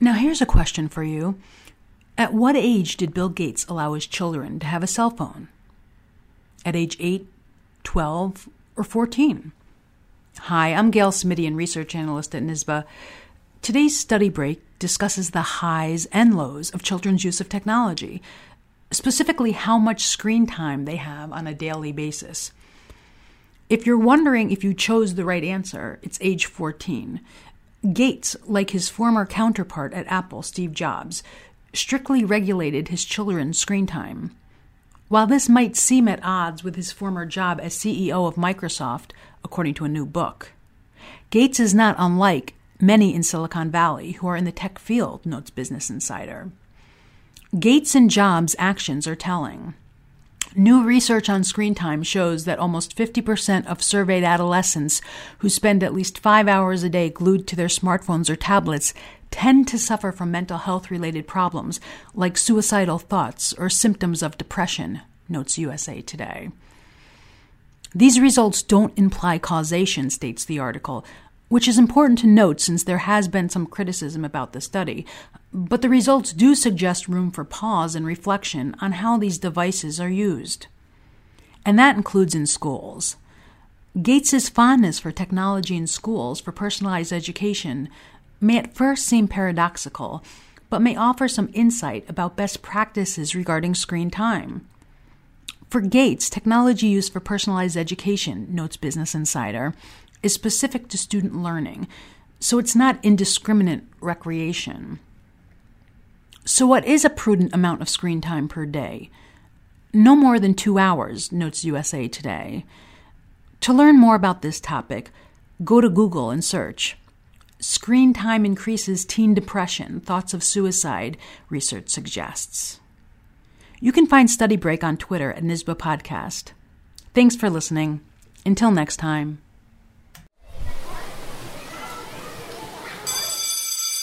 Now, here's a question for you. At what age did Bill Gates allow his children to have a cell phone? At age 8, 12, or 14? Hi, I'm Gail Smidian, research analyst at NISBA. Today's study break discusses the highs and lows of children's use of technology, specifically how much screen time they have on a daily basis. If you're wondering if you chose the right answer, it's age 14. Gates, like his former counterpart at Apple, Steve Jobs, strictly regulated his children's screen time. While this might seem at odds with his former job as CEO of Microsoft, according to a new book, Gates is not unlike many in Silicon Valley who are in the tech field, notes Business Insider. Gates and Jobs' actions are telling. New research on screen time shows that almost 50% of surveyed adolescents who spend at least five hours a day glued to their smartphones or tablets tend to suffer from mental health related problems like suicidal thoughts or symptoms of depression, notes USA Today. These results don't imply causation, states the article, which is important to note since there has been some criticism about the study. But the results do suggest room for pause and reflection on how these devices are used. And that includes in schools. Gates's fondness for technology in schools for personalized education may at first seem paradoxical, but may offer some insight about best practices regarding screen time. For Gates, technology used for personalized education, notes Business Insider, is specific to student learning, so it's not indiscriminate recreation. So, what is a prudent amount of screen time per day? No more than two hours, notes USA Today. To learn more about this topic, go to Google and search. Screen time increases teen depression, thoughts of suicide, research suggests. You can find Study Break on Twitter at NISBA Podcast. Thanks for listening. Until next time.